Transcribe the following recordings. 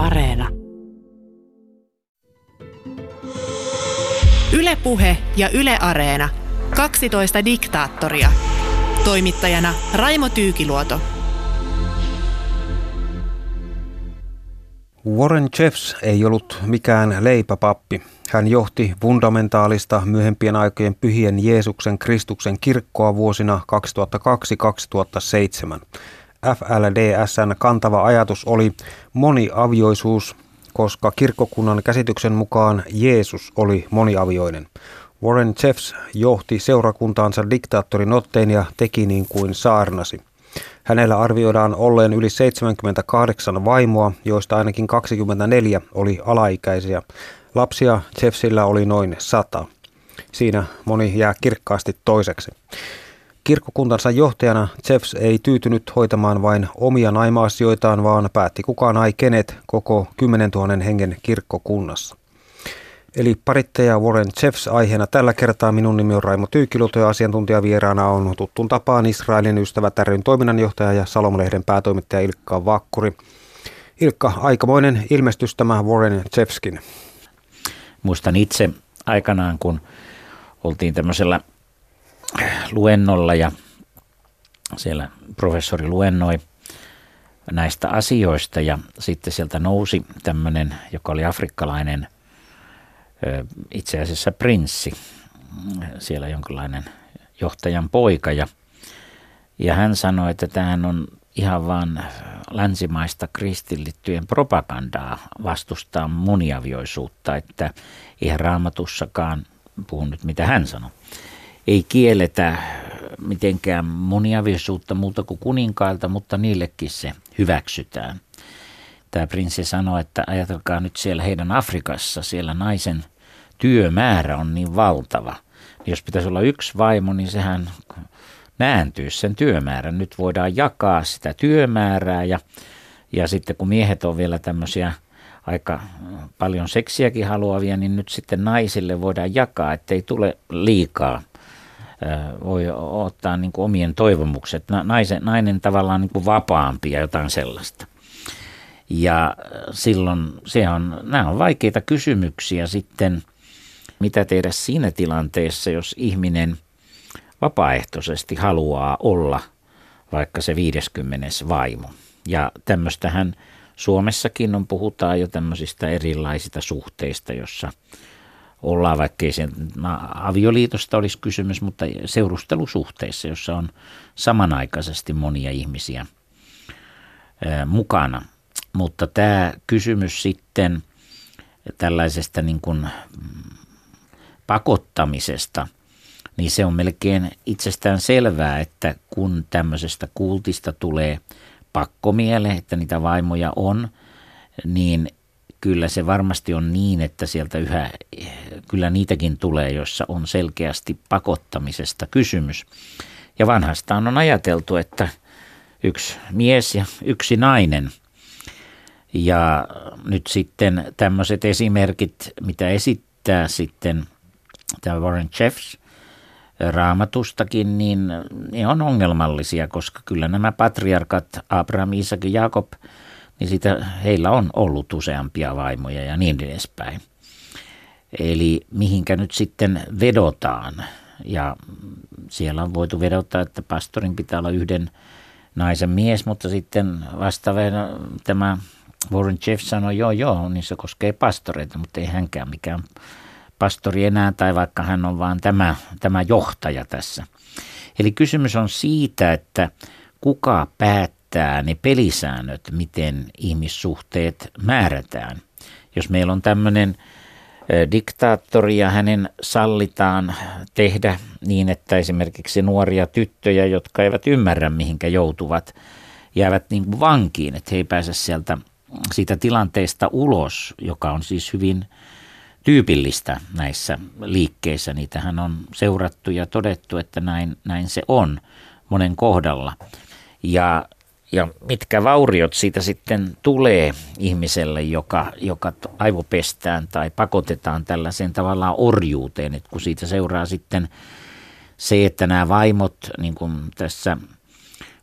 Areena. Ylepuhe ja Yle Areena. 12 diktaattoria. Toimittajana Raimo Tyykiluoto. Warren Jeffs ei ollut mikään leipäpappi. Hän johti fundamentaalista myöhempien aikojen pyhien Jeesuksen Kristuksen kirkkoa vuosina 2002-2007. FLDSn kantava ajatus oli moniavioisuus, koska kirkkokunnan käsityksen mukaan Jeesus oli moniavioinen. Warren Jeffs johti seurakuntaansa diktaattorin otteen ja teki niin kuin saarnasi. Hänellä arvioidaan olleen yli 78 vaimoa, joista ainakin 24 oli alaikäisiä. Lapsia Jeffsillä oli noin 100. Siinä moni jää kirkkaasti toiseksi. Kirkkokuntansa johtajana Jeffs ei tyytynyt hoitamaan vain omia naima-asioitaan, vaan päätti kukaan ai kenet koko 10 000 hengen kirkkokunnassa. Eli parittaja Warren Jeffs aiheena tällä kertaa. Minun nimi on Raimo Tyykiluto ja asiantuntijavieraana on tuttuun tapaan Israelin ystävät ryn toiminnanjohtaja ja Salomlehden päätoimittaja Ilkka Vakkuri. Ilkka, aikamoinen ilmestys tämä Warren Jeffskin. Muistan itse aikanaan, kun oltiin tämmöisellä luennolla ja siellä professori luennoi näistä asioista ja sitten sieltä nousi tämmöinen, joka oli afrikkalainen itse asiassa prinssi, siellä jonkinlainen johtajan poika. Ja, ja hän sanoi, että tämähän on ihan vaan länsimaista kristillittyjen propagandaa vastustaa moniavioisuutta, että eihän raamatussakaan, puhun nyt mitä hän sanoi, ei kielletä mitenkään moniavioisuutta muuta kuin kuninkailta, mutta niillekin se hyväksytään. Tämä prinssi sanoi, että ajatelkaa nyt siellä heidän Afrikassa, siellä naisen työmäärä on niin valtava. Jos pitäisi olla yksi vaimo, niin sehän nääntyy sen työmäärän. Nyt voidaan jakaa sitä työmäärää ja, ja sitten kun miehet on vielä tämmöisiä aika paljon seksiäkin haluavia, niin nyt sitten naisille voidaan jakaa, ettei tule liikaa voi ottaa niin kuin omien toivomukset. Naisen, nainen tavallaan niin kuin vapaampi ja jotain sellaista. Ja silloin se on, nämä on vaikeita kysymyksiä sitten, mitä tehdä siinä tilanteessa, jos ihminen vapaaehtoisesti haluaa olla vaikka se 50 vaimo. Ja tämmöistähän Suomessakin on, puhutaan jo tämmöisistä erilaisista suhteista, jossa – ollaan, vaikkei sen avioliitosta olisi kysymys, mutta seurustelusuhteissa, jossa on samanaikaisesti monia ihmisiä mukana. Mutta tämä kysymys sitten tällaisesta niin kuin mm, pakottamisesta, niin se on melkein itsestään selvää, että kun tämmöisestä kultista tulee pakkomiele, että niitä vaimoja on, niin kyllä se varmasti on niin, että sieltä yhä, kyllä niitäkin tulee, joissa on selkeästi pakottamisesta kysymys. Ja vanhastaan on ajateltu, että yksi mies ja yksi nainen. Ja nyt sitten tämmöiset esimerkit, mitä esittää sitten tämä Warren Jeffs raamatustakin, niin ne on ongelmallisia, koska kyllä nämä patriarkat Abraham, Isak ja Jakob – niin sitä, heillä on ollut useampia vaimoja ja niin edespäin. Eli mihinkä nyt sitten vedotaan. Ja siellä on voitu vedota, että pastorin pitää olla yhden naisen mies, mutta sitten vastaavana tämä Warren Jeff sanoi, joo joo, niin se koskee pastoreita, mutta ei hänkään mikään pastori enää, tai vaikka hän on vaan tämä, tämä johtaja tässä. Eli kysymys on siitä, että kuka päättää määrittää ne pelisäännöt, miten ihmissuhteet määrätään. Jos meillä on tämmöinen diktaattori ja hänen sallitaan tehdä niin, että esimerkiksi nuoria tyttöjä, jotka eivät ymmärrä mihinkä joutuvat, jäävät niin kuin vankiin, että he ei pääse sieltä siitä tilanteesta ulos, joka on siis hyvin tyypillistä näissä liikkeissä. Niitähän on seurattu ja todettu, että näin, näin se on monen kohdalla. Ja ja mitkä vauriot siitä sitten tulee ihmiselle, joka, joka aivopestään tai pakotetaan tällaiseen tavallaan orjuuteen, että kun siitä seuraa sitten se, että nämä vaimot, niin kuin tässä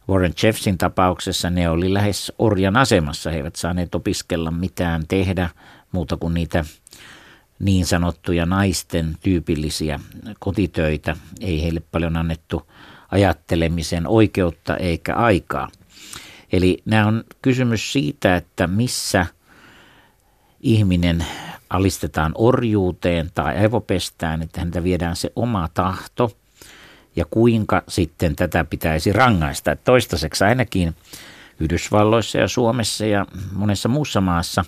Warren Jeffsin tapauksessa ne oli lähes orjan asemassa. He eivät saaneet opiskella mitään tehdä muuta kuin niitä niin sanottuja naisten tyypillisiä kotitöitä. Ei heille paljon annettu ajattelemisen oikeutta eikä aikaa. Eli nämä on kysymys siitä, että missä ihminen alistetaan orjuuteen tai aivopestään, että häntä viedään se oma tahto ja kuinka sitten tätä pitäisi rangaista. Että toistaiseksi ainakin Yhdysvalloissa ja Suomessa ja monessa muussa maassa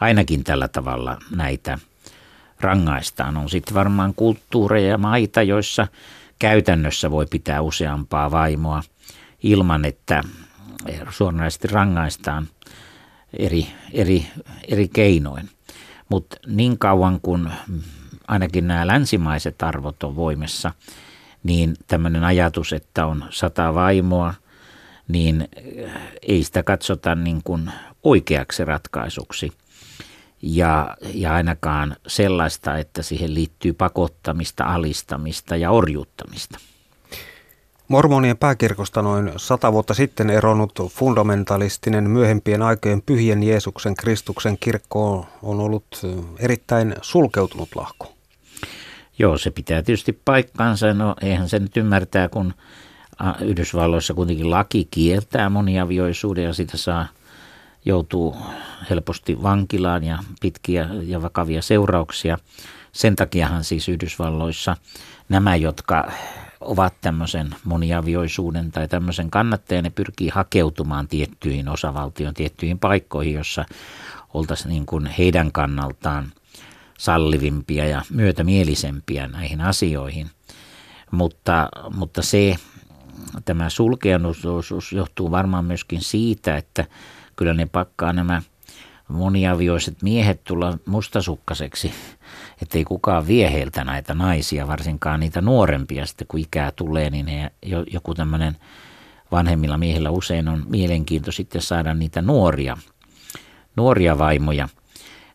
ainakin tällä tavalla näitä rangaistaan. On sitten varmaan kulttuureja ja maita, joissa käytännössä voi pitää useampaa vaimoa ilman, että suoranaisesti rangaistaan eri, eri, eri keinoin. Mutta niin kauan kuin ainakin nämä länsimaiset arvot on voimassa, niin tämmöinen ajatus, että on sata vaimoa, niin ei sitä katsota niin kuin oikeaksi ratkaisuksi. Ja, ja ainakaan sellaista, että siihen liittyy pakottamista, alistamista ja orjuuttamista. Mormonien pääkirkosta noin sata vuotta sitten eronnut fundamentalistinen myöhempien aikojen pyhien Jeesuksen Kristuksen kirkko on ollut erittäin sulkeutunut lahko. Joo, se pitää tietysti paikkaansa. No eihän se nyt ymmärtää, kun Yhdysvalloissa kuitenkin laki kieltää moniavioisuuden ja sitä saa joutuu helposti vankilaan ja pitkiä ja vakavia seurauksia. Sen takiahan siis Yhdysvalloissa nämä, jotka ovat tämmöisen moniavioisuuden tai tämmöisen kannattajia, ne pyrkii hakeutumaan tiettyihin osavaltion, tiettyihin paikkoihin, jossa oltaisiin niin kuin heidän kannaltaan sallivimpia ja myötämielisempiä näihin asioihin. Mutta, mutta se, tämä sulkeanuus johtuu varmaan myöskin siitä, että kyllä ne pakkaa nämä moniavioiset miehet tulla mustasukkaseksi, ettei kukaan vie heiltä näitä naisia, varsinkaan niitä nuorempia. Sitten kun ikää tulee, niin he, joku tämmöinen vanhemmilla miehillä usein on mielenkiinto sitten saada niitä nuoria, nuoria vaimoja,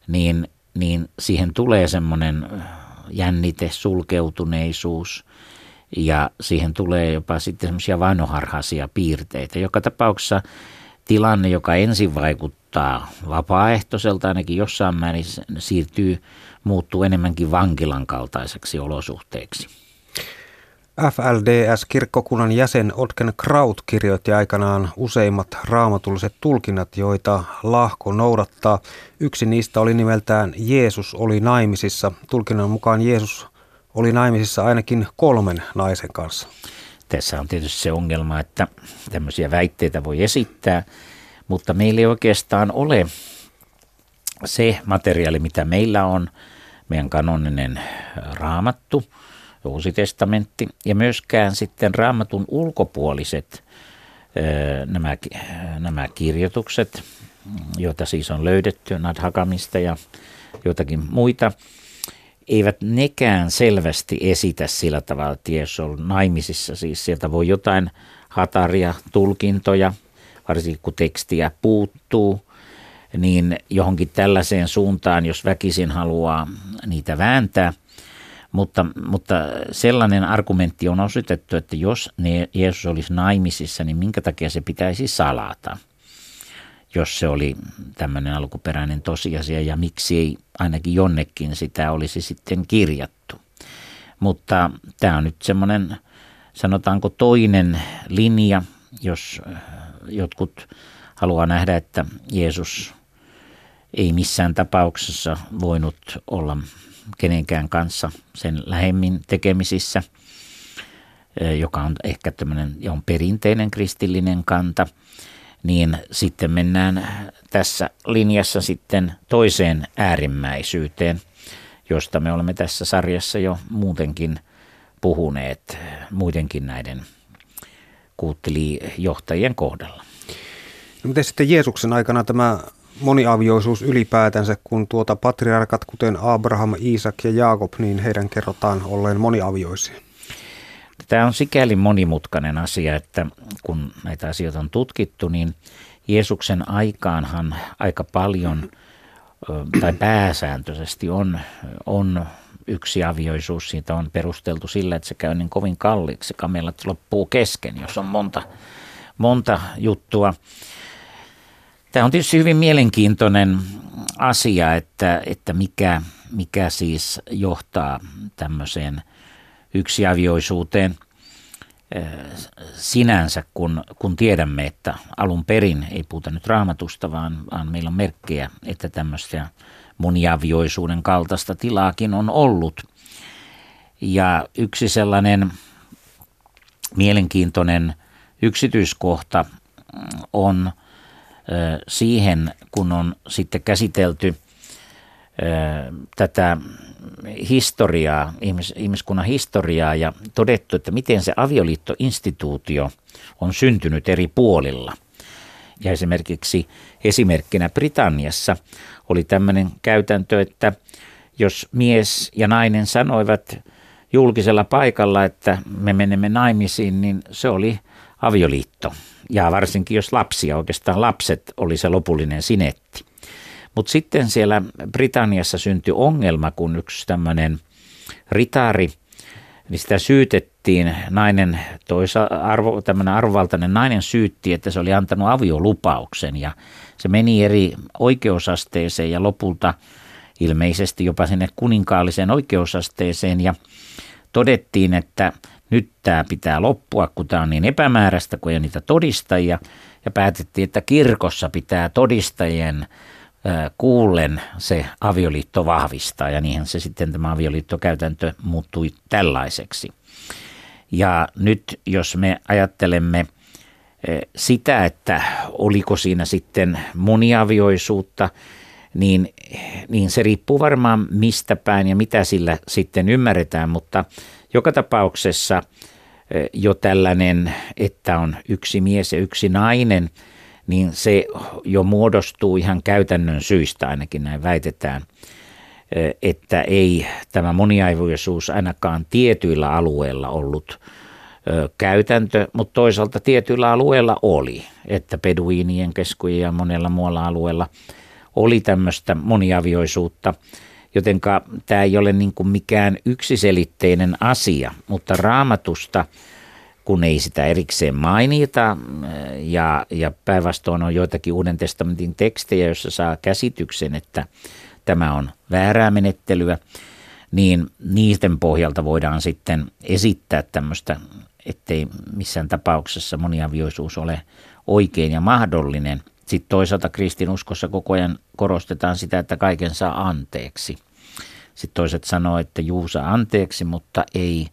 niin, niin siihen tulee semmoinen jännite, sulkeutuneisuus ja siihen tulee jopa sitten semmoisia vainoharhaisia piirteitä. Joka tapauksessa tilanne, joka ensin vaikuttaa vapaaehtoiselta, ainakin jossain määrin siirtyy, muuttuu enemmänkin vankilan kaltaiseksi olosuhteeksi. FLDS-kirkkokunnan jäsen Otken Kraut kirjoitti aikanaan useimmat raamatulliset tulkinnat, joita Lahko noudattaa. Yksi niistä oli nimeltään Jeesus oli naimisissa. Tulkinnan mukaan Jeesus oli naimisissa ainakin kolmen naisen kanssa. Tässä on tietysti se ongelma, että tämmöisiä väitteitä voi esittää, mutta meillä ei oikeastaan ole se materiaali, mitä meillä on, meidän kanoninen raamattu, uusi testamentti ja myöskään sitten raamatun ulkopuoliset nämä, nämä kirjoitukset, joita siis on löydetty Nadhakamista ja joitakin muita – eivät nekään selvästi esitä sillä tavalla, että Jeesus on naimisissa. Siis sieltä voi jotain hataria tulkintoja, varsinkin kun tekstiä puuttuu, niin johonkin tällaiseen suuntaan, jos väkisin haluaa niitä vääntää. Mutta, mutta sellainen argumentti on osoitettu, että jos ne Jeesus olisi naimisissa, niin minkä takia se pitäisi salata – jos se oli tämmöinen alkuperäinen tosiasia ja miksi ei ainakin jonnekin sitä olisi sitten kirjattu. Mutta tämä on nyt semmoinen, sanotaanko toinen linja, jos äh, jotkut haluaa nähdä, että Jeesus ei missään tapauksessa voinut olla kenenkään kanssa sen lähemmin tekemisissä, joka on ehkä tämmöinen on perinteinen kristillinen kanta – niin sitten mennään tässä linjassa sitten toiseen äärimmäisyyteen, josta me olemme tässä sarjassa jo muutenkin puhuneet muidenkin näiden kuuttelijohtajien kohdalla. No miten sitten Jeesuksen aikana tämä moniavioisuus ylipäätänsä, kun tuota patriarkat, kuten Abraham, Iisak ja Jaakob, niin heidän kerrotaan olleen moniavioisia? Tämä on sikäli monimutkainen asia, että kun näitä asioita on tutkittu, niin Jeesuksen aikaanhan aika paljon tai pääsääntöisesti on, on yksi avioisuus. Siitä on perusteltu sillä, että se käy niin kovin kalliiksi. Kamelat loppuu kesken, jos on monta, monta juttua. Tämä on tietysti hyvin mielenkiintoinen asia, että, että mikä, mikä siis johtaa tämmöiseen yksiavioisuuteen sinänsä, kun, kun tiedämme, että alun perin ei puhuta nyt raamatusta, vaan, vaan meillä on merkkejä, että tämmöistä moniavioisuuden kaltaista tilaakin on ollut. Ja yksi sellainen mielenkiintoinen yksityiskohta on siihen, kun on sitten käsitelty tätä historiaa, ihmis, ihmiskunnan historiaa ja todettu, että miten se avioliittoinstituutio on syntynyt eri puolilla. Ja esimerkiksi esimerkkinä Britanniassa oli tämmöinen käytäntö, että jos mies ja nainen sanoivat julkisella paikalla, että me menemme naimisiin, niin se oli avioliitto. Ja varsinkin jos lapsia, oikeastaan lapset oli se lopullinen sinetti. Mutta sitten siellä Britanniassa syntyi ongelma, kun yksi tämmöinen ritari, niin sitä syytettiin, nainen, toisa, arvo, tämmöinen arvovaltainen nainen syytti, että se oli antanut aviolupauksen ja se meni eri oikeusasteeseen ja lopulta ilmeisesti jopa sinne kuninkaalliseen oikeusasteeseen ja todettiin, että nyt tämä pitää loppua, kun tämä on niin epämääräistä, kun ei ole niitä todistajia. Ja päätettiin, että kirkossa pitää todistajien kuullen se avioliitto vahvistaa. Ja niinhän se sitten tämä avioliittokäytäntö muuttui tällaiseksi. Ja nyt jos me ajattelemme sitä, että oliko siinä sitten moniavioisuutta, niin, niin se riippuu varmaan mistä päin ja mitä sillä sitten ymmärretään, mutta joka tapauksessa jo tällainen, että on yksi mies ja yksi nainen – niin se jo muodostuu ihan käytännön syistä, ainakin näin väitetään, että ei tämä moniaivoisuus ainakaan tietyillä alueilla ollut käytäntö, mutta toisaalta tietyillä alueilla oli, että peduiinien keskujen ja monella muualla alueella oli tämmöistä moniavioisuutta, jotenka tämä ei ole niin kuin mikään yksiselitteinen asia, mutta raamatusta – kun ei sitä erikseen mainita ja, ja päinvastoin on joitakin Uuden testamentin tekstejä, joissa saa käsityksen, että tämä on väärää menettelyä, niin niiden pohjalta voidaan sitten esittää tämmöistä, ettei missään tapauksessa moniavioisuus ole oikein ja mahdollinen. Sitten toisaalta kristinuskossa koko ajan korostetaan sitä, että kaiken saa anteeksi. Sitten toiset sanoo, että juu saa anteeksi, mutta ei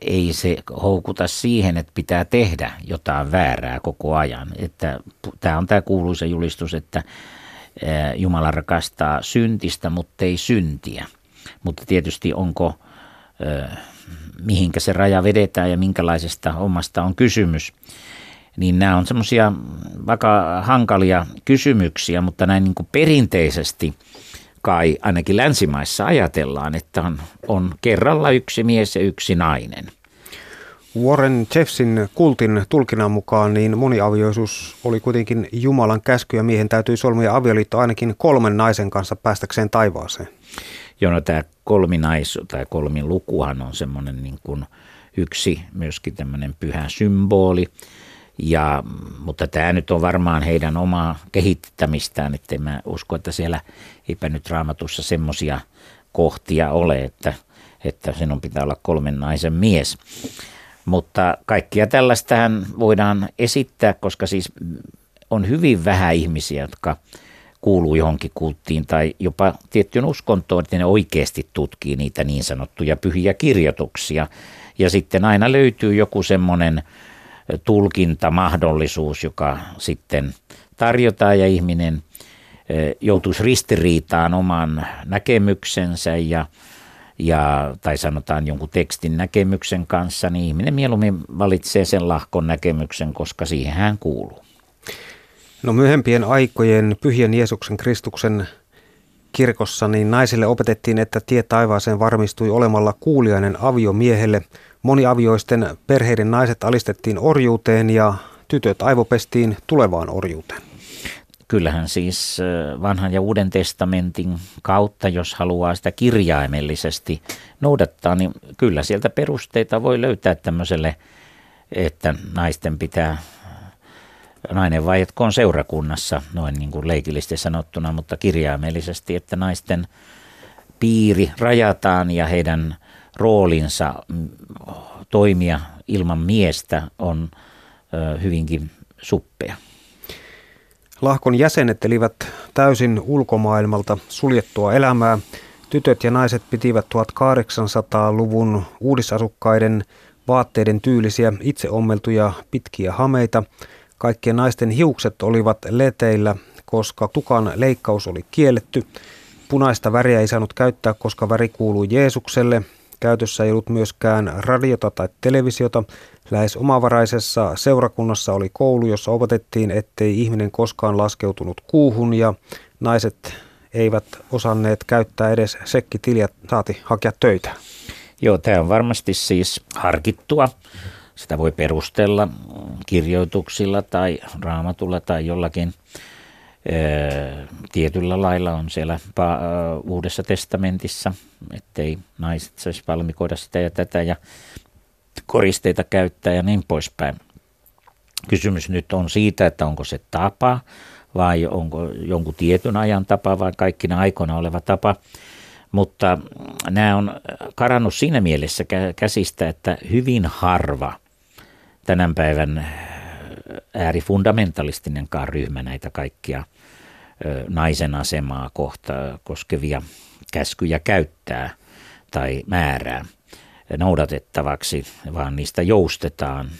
ei se houkuta siihen, että pitää tehdä jotain väärää koko ajan. Että tämä on tämä kuuluisa julistus, että Jumala rakastaa syntistä, mutta ei syntiä. Mutta tietysti onko, mihinkä se raja vedetään ja minkälaisesta omasta on kysymys. Niin nämä on semmoisia vaikka hankalia kysymyksiä, mutta näin niin kuin perinteisesti – kai ainakin länsimaissa ajatellaan, että on, on kerralla yksi mies ja yksi nainen. Warren Jeffsin kultin tulkinnan mukaan niin moniavioisuus oli kuitenkin Jumalan käsky ja miehen täytyy solmia avioliitto ainakin kolmen naisen kanssa päästäkseen taivaaseen. Joo, no tämä kolminaisu tai kolmin lukuhan on semmoinen niin kuin yksi myöskin tämmöinen pyhä symboli. Ja, mutta tämä nyt on varmaan heidän omaa kehittämistään, että mä usko, että siellä eipä nyt raamatussa semmoisia kohtia ole, että, että sinun pitää olla kolmen naisen mies. Mutta kaikkia tällaistähän voidaan esittää, koska siis on hyvin vähän ihmisiä, jotka kuuluu johonkin kulttiin tai jopa tiettyyn uskontoon, että ne oikeasti tutkii niitä niin sanottuja pyhiä kirjoituksia. Ja sitten aina löytyy joku semmoinen tulkintamahdollisuus, joka sitten tarjotaan ja ihminen joutuisi ristiriitaan oman näkemyksensä ja, ja, tai sanotaan jonkun tekstin näkemyksen kanssa, niin ihminen mieluummin valitsee sen lahkon näkemyksen, koska siihen hän kuuluu. No myöhempien aikojen pyhien Jeesuksen Kristuksen kirkossa, niin naisille opetettiin, että tie taivaaseen varmistui olemalla kuuliainen aviomiehelle. Moniavioisten perheiden naiset alistettiin orjuuteen ja tytöt aivopestiin tulevaan orjuuteen. Kyllähän siis vanhan ja uuden testamentin kautta, jos haluaa sitä kirjaimellisesti noudattaa, niin kyllä sieltä perusteita voi löytää tämmöiselle, että naisten pitää nainen vaihdetkoon seurakunnassa, noin niin kuin leikillisesti sanottuna, mutta kirjaimellisesti, että naisten piiri rajataan ja heidän roolinsa mm, toimia ilman miestä on hyvinkin suppea. Lahkon jäsenet elivät täysin ulkomaailmalta suljettua elämää. Tytöt ja naiset pitivät 1800-luvun uudisasukkaiden vaatteiden tyylisiä itseommeltuja pitkiä hameita. Kaikkien naisten hiukset olivat leteillä, koska tukan leikkaus oli kielletty. Punaista väriä ei saanut käyttää, koska väri kuuluu Jeesukselle. Käytössä ei ollut myöskään radiota tai televisiota. Lähes omavaraisessa seurakunnassa oli koulu, jossa opetettiin, ettei ihminen koskaan laskeutunut kuuhun ja naiset eivät osanneet käyttää edes sekkitiliä saati hakea töitä. Joo, tämä on varmasti siis harkittua. Sitä voi perustella kirjoituksilla tai raamatulla tai jollakin tietyllä lailla on siellä Uudessa testamentissa, ettei naiset saisi valmikoida sitä ja tätä ja koristeita käyttää ja niin poispäin. Kysymys nyt on siitä, että onko se tapa vai onko jonkun tietyn ajan tapa vai kaikkina aikoina oleva tapa. Mutta nämä on karannut siinä mielessä käsistä, että hyvin harva tänä päivän äärifundamentalistinen ryhmä näitä kaikkia naisen asemaa kohta koskevia käskyjä käyttää tai määrää noudatettavaksi, vaan niistä joustetaan.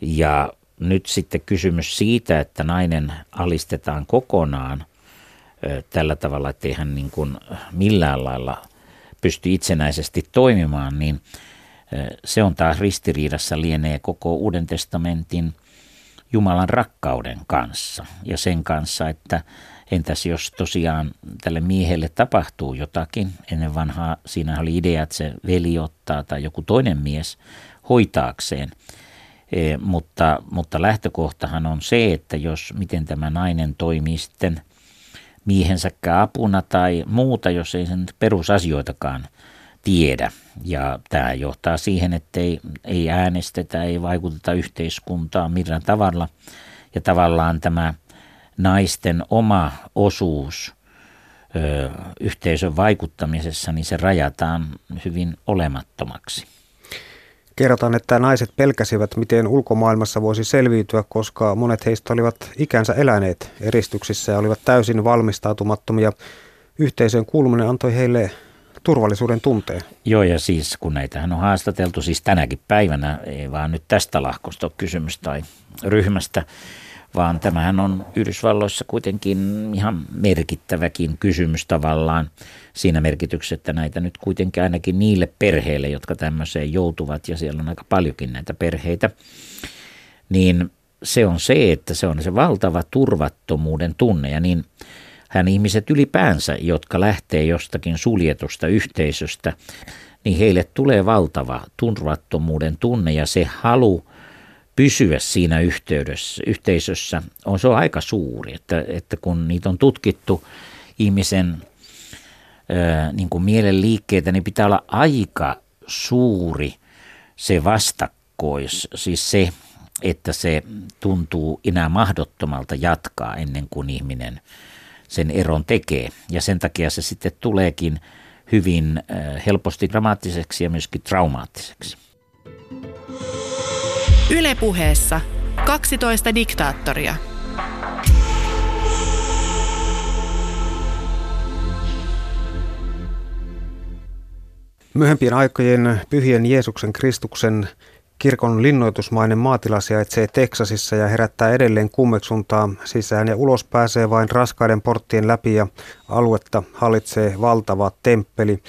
Ja nyt sitten kysymys siitä, että nainen alistetaan kokonaan tällä tavalla, että hän niin kuin millään lailla pysty itsenäisesti toimimaan, niin se on taas ristiriidassa lienee koko Uuden testamentin Jumalan rakkauden kanssa ja sen kanssa, että entäs jos tosiaan tälle miehelle tapahtuu jotakin. Ennen vanhaa siinä oli idea, että se veli ottaa tai joku toinen mies hoitaakseen. E, mutta, mutta lähtökohtahan on se, että jos miten tämä nainen toimii sitten miehensäkään apuna tai muuta, jos ei sen perusasioitakaan tiedä. Ja tämä johtaa siihen, että ei, ei äänestetä, ei vaikuteta yhteiskuntaan millään tavalla. Ja tavallaan tämä naisten oma osuus ö, yhteisön vaikuttamisessa, niin se rajataan hyvin olemattomaksi. Kerrotaan, että naiset pelkäsivät, miten ulkomaailmassa voisi selviytyä, koska monet heistä olivat ikänsä eläneet eristyksissä ja olivat täysin valmistautumattomia. Yhteisön kuuluminen antoi heille turvallisuuden tunteen. Joo, ja siis kun näitähän on haastateltu siis tänäkin päivänä, ei vaan nyt tästä lahkosta ole kysymys tai ryhmästä, vaan tämähän on Yhdysvalloissa kuitenkin ihan merkittäväkin kysymys tavallaan siinä merkityksessä, että näitä nyt kuitenkin ainakin niille perheille, jotka tämmöiseen joutuvat, ja siellä on aika paljonkin näitä perheitä, niin se on se, että se on se valtava turvattomuuden tunne, ja niin hän ihmiset ylipäänsä, jotka lähtee jostakin suljetusta yhteisöstä, niin heille tulee valtava turvattomuuden tunne ja se halu pysyä siinä yhteydessä, yhteisössä on se on aika suuri, että, että kun niitä on tutkittu ihmisen niin kuin mielen liikkeitä, niin pitää olla aika suuri se vastakkois, siis se, että se tuntuu enää mahdottomalta jatkaa ennen kuin ihminen sen eron tekee. Ja sen takia se sitten tuleekin hyvin helposti dramaattiseksi ja myöskin traumaattiseksi. Ylepuheessa 12 diktaattoria. Myöhempien aikojen pyhien Jeesuksen Kristuksen kirkon linnoitusmainen maatila sijaitsee Teksasissa ja herättää edelleen kummeksuntaa. Sisään ja ulos pääsee vain raskaiden porttien läpi ja aluetta hallitsee valtava temppeli.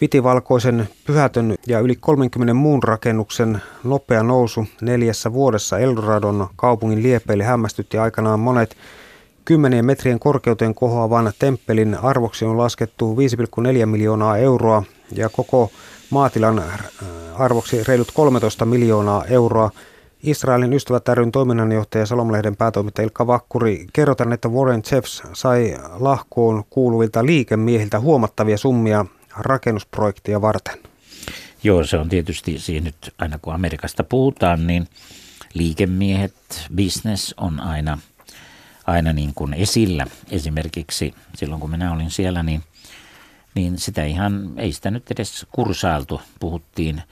Vitivalkoisen pyhätön ja yli 30 muun rakennuksen nopea nousu neljässä vuodessa Eldoradon kaupungin liepeille hämmästytti aikanaan monet kymmenien metrien korkeuteen kohoavan temppelin arvoksi on laskettu 5,4 miljoonaa euroa ja koko maatilan äh, arvoksi reilut 13 miljoonaa euroa. Israelin ystävät ryn toiminnanjohtaja Salomlehden päätoimittaja Ilkka Vakkuri, kerrotaan, että Warren Jeffs sai lahkoon kuuluvilta liikemiehiltä huomattavia summia rakennusprojektia varten? Joo, se on tietysti siinä nyt aina kun Amerikasta puhutaan, niin liikemiehet, business on aina, aina niin kuin esillä. Esimerkiksi silloin kun minä olin siellä, niin, niin sitä ihan, ei sitä nyt edes kursailtu. Puhuttiin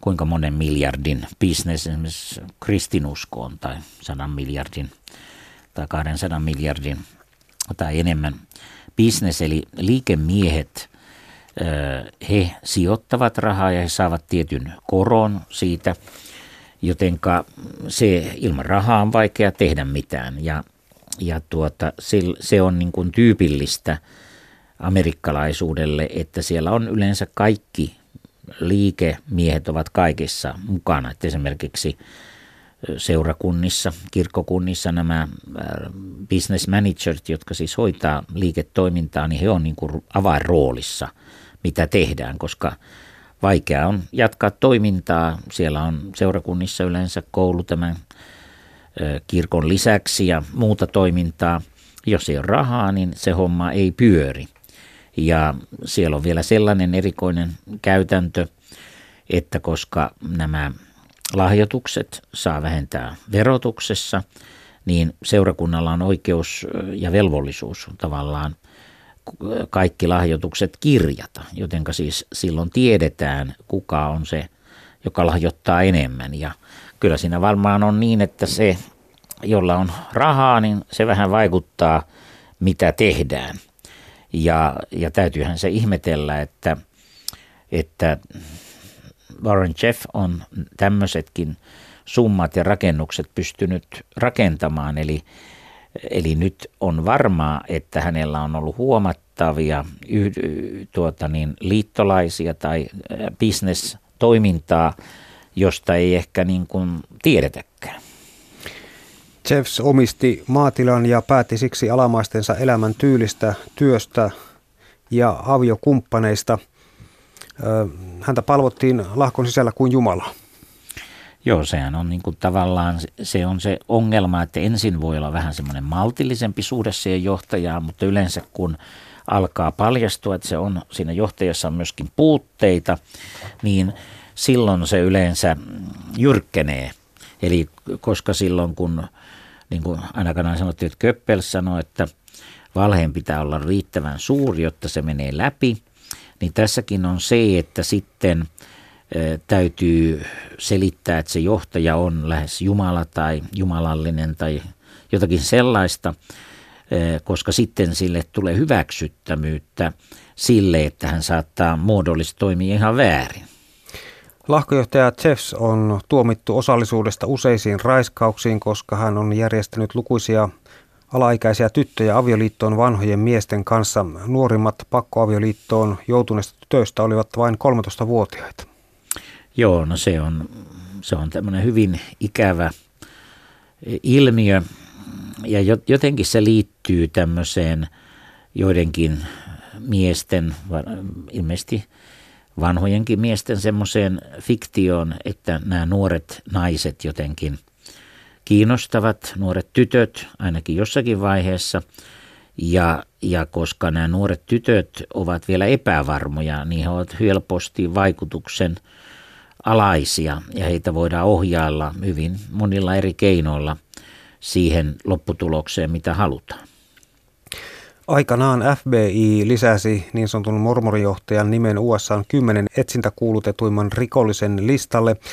kuinka monen miljardin business esimerkiksi kristinuskoon tai sadan miljardin tai 200 miljardin tai enemmän business eli liikemiehet, he sijoittavat rahaa ja he saavat tietyn koron siitä, jotenka se ilman rahaa on vaikea tehdä mitään ja, ja tuota, se on niin kuin tyypillistä amerikkalaisuudelle, että siellä on yleensä kaikki liikemiehet ovat kaikissa mukana. Että esimerkiksi seurakunnissa, kirkkokunnissa nämä business managers, jotka siis hoitaa liiketoimintaa, niin he on niin kuin avainroolissa, mitä tehdään, koska vaikea on jatkaa toimintaa. Siellä on seurakunnissa yleensä koulu tämän kirkon lisäksi ja muuta toimintaa. Jos ei ole rahaa, niin se homma ei pyöri. Ja siellä on vielä sellainen erikoinen käytäntö, että koska nämä lahjoitukset saa vähentää verotuksessa, niin seurakunnalla on oikeus ja velvollisuus tavallaan kaikki lahjoitukset kirjata, jotenka siis silloin tiedetään, kuka on se, joka lahjoittaa enemmän. Ja kyllä siinä varmaan on niin, että se, jolla on rahaa, niin se vähän vaikuttaa, mitä tehdään. Ja, ja täytyyhän se ihmetellä, että, että Warren Jeff on tämmöisetkin summat ja rakennukset pystynyt rakentamaan. Eli, eli nyt on varmaa, että hänellä on ollut huomattavia yh, tuota niin, liittolaisia tai bisnestoimintaa, josta ei ehkä niin kuin tiedetäkään. Jeffs omisti maatilan ja päätti siksi alamaistensa elämän tyylistä, työstä ja aviokumppaneista – häntä palvottiin lahkon sisällä kuin Jumala. Joo, sehän on niin kuin tavallaan se on se ongelma, että ensin voi olla vähän semmoinen maltillisempi suhde siihen johtajaan, mutta yleensä kun alkaa paljastua, että se on siinä johtajassa on myöskin puutteita, niin silloin se yleensä jyrkkenee. Eli koska silloin kun, niin kuin ainakaan sanottiin, että Köppel sanoi, että valheen pitää olla riittävän suuri, jotta se menee läpi – niin tässäkin on se, että sitten täytyy selittää, että se johtaja on lähes Jumala tai jumalallinen tai jotakin sellaista, koska sitten sille tulee hyväksyttämyyttä sille, että hän saattaa muodollisesti toimia ihan väärin. Lahkojohtaja Jeffs on tuomittu osallisuudesta useisiin raiskauksiin, koska hän on järjestänyt lukuisia alaikäisiä tyttöjä avioliittoon vanhojen miesten kanssa. Nuorimmat pakkoavioliittoon joutuneista tytöistä olivat vain 13-vuotiaita. Joo, no se on, se on tämmöinen hyvin ikävä ilmiö ja jotenkin se liittyy tämmöiseen joidenkin miesten, ilmeisesti vanhojenkin miesten semmoiseen fiktioon, että nämä nuoret naiset jotenkin – kiinnostavat nuoret tytöt ainakin jossakin vaiheessa. Ja, ja koska nämä nuoret tytöt ovat vielä epävarmoja, niin he ovat helposti vaikutuksen alaisia ja heitä voidaan ohjailla hyvin monilla eri keinoilla siihen lopputulokseen, mitä halutaan. Aikanaan FBI lisäsi niin sanotun mormorijohtajan nimen USA kymmenen etsintäkuulutetuimman rikollisen listalle –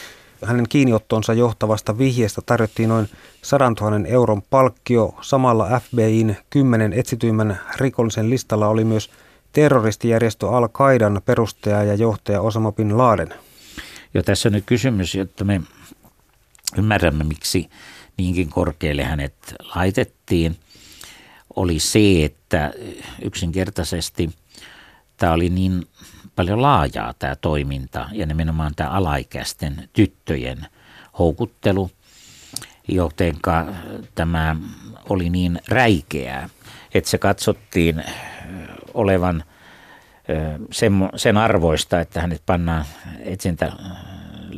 hänen kiinniottonsa johtavasta vihjeestä tarjottiin noin 100 000 euron palkkio. Samalla FBIin kymmenen etsityimmän rikollisen listalla oli myös terroristijärjestö Al-Qaidan perustaja ja johtaja Osama Bin Laden. Jo tässä on nyt kysymys, jotta me ymmärrämme, miksi niinkin korkealle hänet laitettiin, oli se, että yksinkertaisesti tämä oli niin paljon laajaa tämä toiminta ja nimenomaan tämä alaikäisten tyttöjen houkuttelu, jotenka tämä oli niin räikeää, että se katsottiin olevan sen, sen arvoista, että hänet pannaan etsintä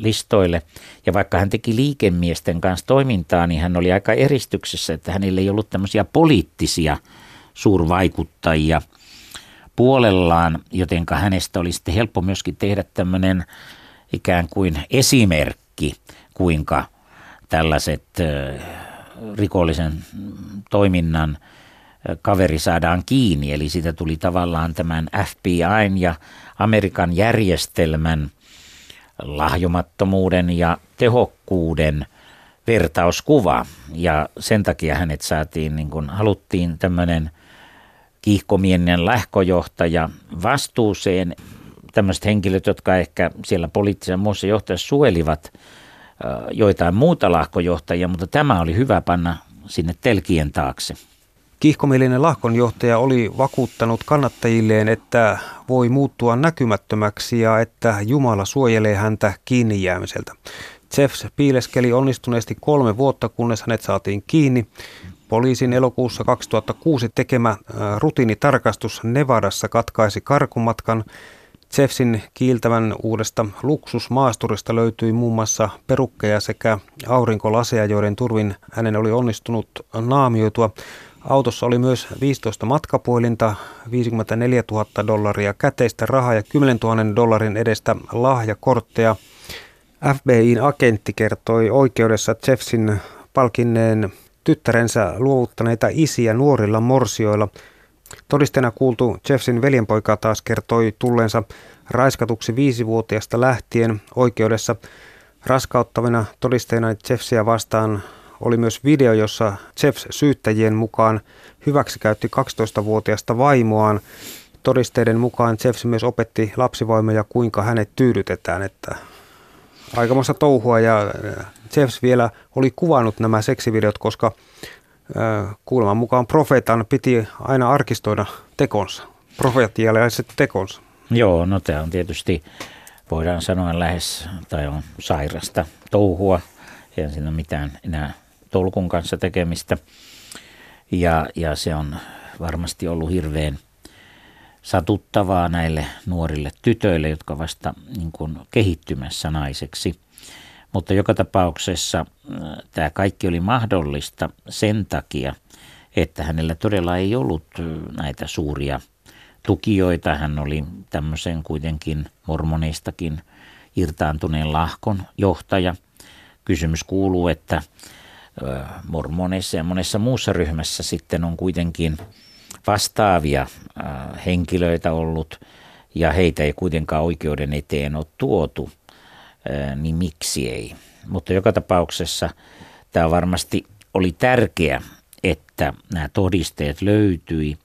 listoille. Ja vaikka hän teki liikemiesten kanssa toimintaa, niin hän oli aika eristyksessä, että hänellä ei ollut tämmöisiä poliittisia suurvaikuttajia – puolellaan, jotenka hänestä oli sitten helppo myöskin tehdä tämmöinen ikään kuin esimerkki, kuinka tällaiset rikollisen toiminnan kaveri saadaan kiinni. Eli siitä tuli tavallaan tämän FBIn ja Amerikan järjestelmän lahjomattomuuden ja tehokkuuden vertauskuva. Ja sen takia hänet saatiin, niin kuin haluttiin tämmöinen kiihkomienen lähkojohtaja vastuuseen. Tämmöiset henkilöt, jotka ehkä siellä poliittisen muussa johtajassa suojelivat joitain muuta lahkojohtajia, mutta tämä oli hyvä panna sinne telkien taakse. Kiihkomielinen lahkonjohtaja oli vakuuttanut kannattajilleen, että voi muuttua näkymättömäksi ja että Jumala suojelee häntä kiinni jäämiseltä. Jeffs piileskeli onnistuneesti kolme vuotta, kunnes hänet saatiin kiinni. Poliisin elokuussa 2006 tekemä rutiinitarkastus Nevadassa katkaisi karkumatkan. Jeffsin kiiltävän uudesta luksusmaasturista löytyi muun muassa perukkeja sekä aurinkolaseja, joiden turvin hänen oli onnistunut naamioitua. Autossa oli myös 15 matkapuhelinta, 54 000 dollaria käteistä rahaa ja 10 000 dollarin edestä lahjakortteja. FBIin agentti kertoi oikeudessa Jeffsin palkinneen tyttärensä luovuttaneita isiä nuorilla morsioilla. Todisteena kuultu Jeffsin veljenpoika taas kertoi tulleensa raiskatuksi viisivuotiaasta lähtien oikeudessa raskauttavina todisteena Jeffsia vastaan oli myös video, jossa Jeffs syyttäjien mukaan hyväksikäytti 12-vuotiaasta vaimoaan. Todisteiden mukaan Jeffs myös opetti lapsivaimoja, kuinka hänet tyydytetään, että aikamoista touhua ja Jeffs vielä oli kuvannut nämä seksivideot, koska kuuleman mukaan profeetan piti aina arkistoida tekonsa, profeettialaiset tekonsa. Joo, no tämä on tietysti, voidaan sanoa lähes, tai on sairasta touhua, ei siinä ole mitään enää tolkun kanssa tekemistä. Ja, ja se on varmasti ollut hirveän satuttavaa näille nuorille tytöille, jotka vasta niin kuin kehittymässä naiseksi. Mutta joka tapauksessa äh, tämä kaikki oli mahdollista sen takia, että hänellä todella ei ollut äh, näitä suuria tukijoita. Hän oli tämmöisen kuitenkin mormonistakin irtaantuneen lahkon johtaja. Kysymys kuuluu, että mormoneissa ja monessa muussa ryhmässä sitten on kuitenkin vastaavia henkilöitä ollut ja heitä ei kuitenkaan oikeuden eteen ole tuotu, niin miksi ei? Mutta joka tapauksessa tämä varmasti oli tärkeä, että nämä todisteet löytyi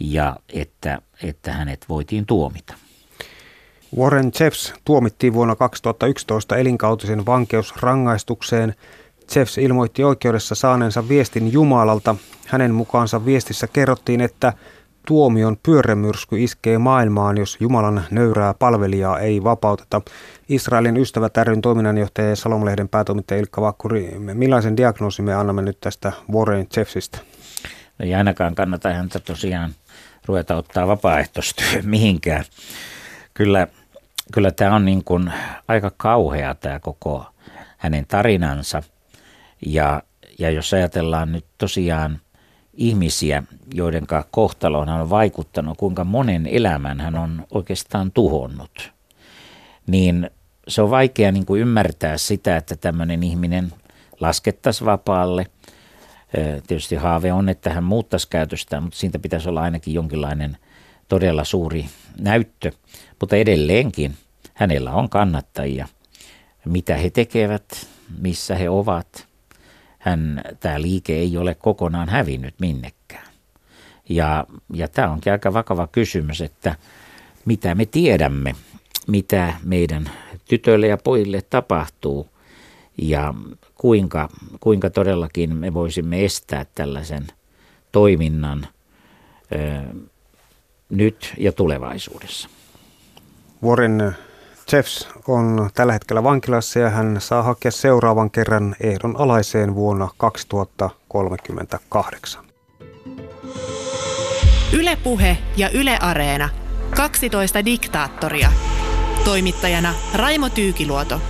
ja että, että hänet voitiin tuomita. Warren Jeffs tuomittiin vuonna 2011 elinkautisen vankeusrangaistukseen – Jeffs ilmoitti oikeudessa saaneensa viestin Jumalalta. Hänen mukaansa viestissä kerrottiin, että tuomion pyörämyrsky iskee maailmaan, jos Jumalan nöyrää palvelijaa ei vapauteta. Israelin ystävät ryn toiminnanjohtaja ja Salomlehden päätoimittaja Ilkka Vakkuri, millaisen diagnoosin me annamme nyt tästä Warren Jeffsistä? No ei ainakaan kannata häntä tosiaan ruveta ottaa vapaaehtoistyö mihinkään. Kyllä, kyllä tämä on niin kuin aika kauhea tämä koko hänen tarinansa – ja, ja jos ajatellaan nyt tosiaan ihmisiä, joiden kohtaloon hän on vaikuttanut, kuinka monen elämän hän on oikeastaan tuhonnut, niin se on vaikea niin kuin ymmärtää sitä, että tämmöinen ihminen laskettaisiin vapaalle. Tietysti haave on, että hän muuttaisi käytöstään, mutta siitä pitäisi olla ainakin jonkinlainen todella suuri näyttö. Mutta edelleenkin hänellä on kannattajia. Mitä he tekevät, missä he ovat – hän, tämä liike ei ole kokonaan hävinnyt minnekään. Ja, ja tämä onkin aika vakava kysymys, että mitä me tiedämme, mitä meidän tytöille ja pojille tapahtuu ja kuinka, kuinka todellakin me voisimme estää tällaisen toiminnan ö, nyt ja tulevaisuudessa. Warren Jeffs on tällä hetkellä vankilassa ja hän saa hakea seuraavan kerran ehdon alaiseen vuonna 2038. Ylepuhe ja Yle Areena. 12 diktaattoria. Toimittajana Raimo Tyykiluoto.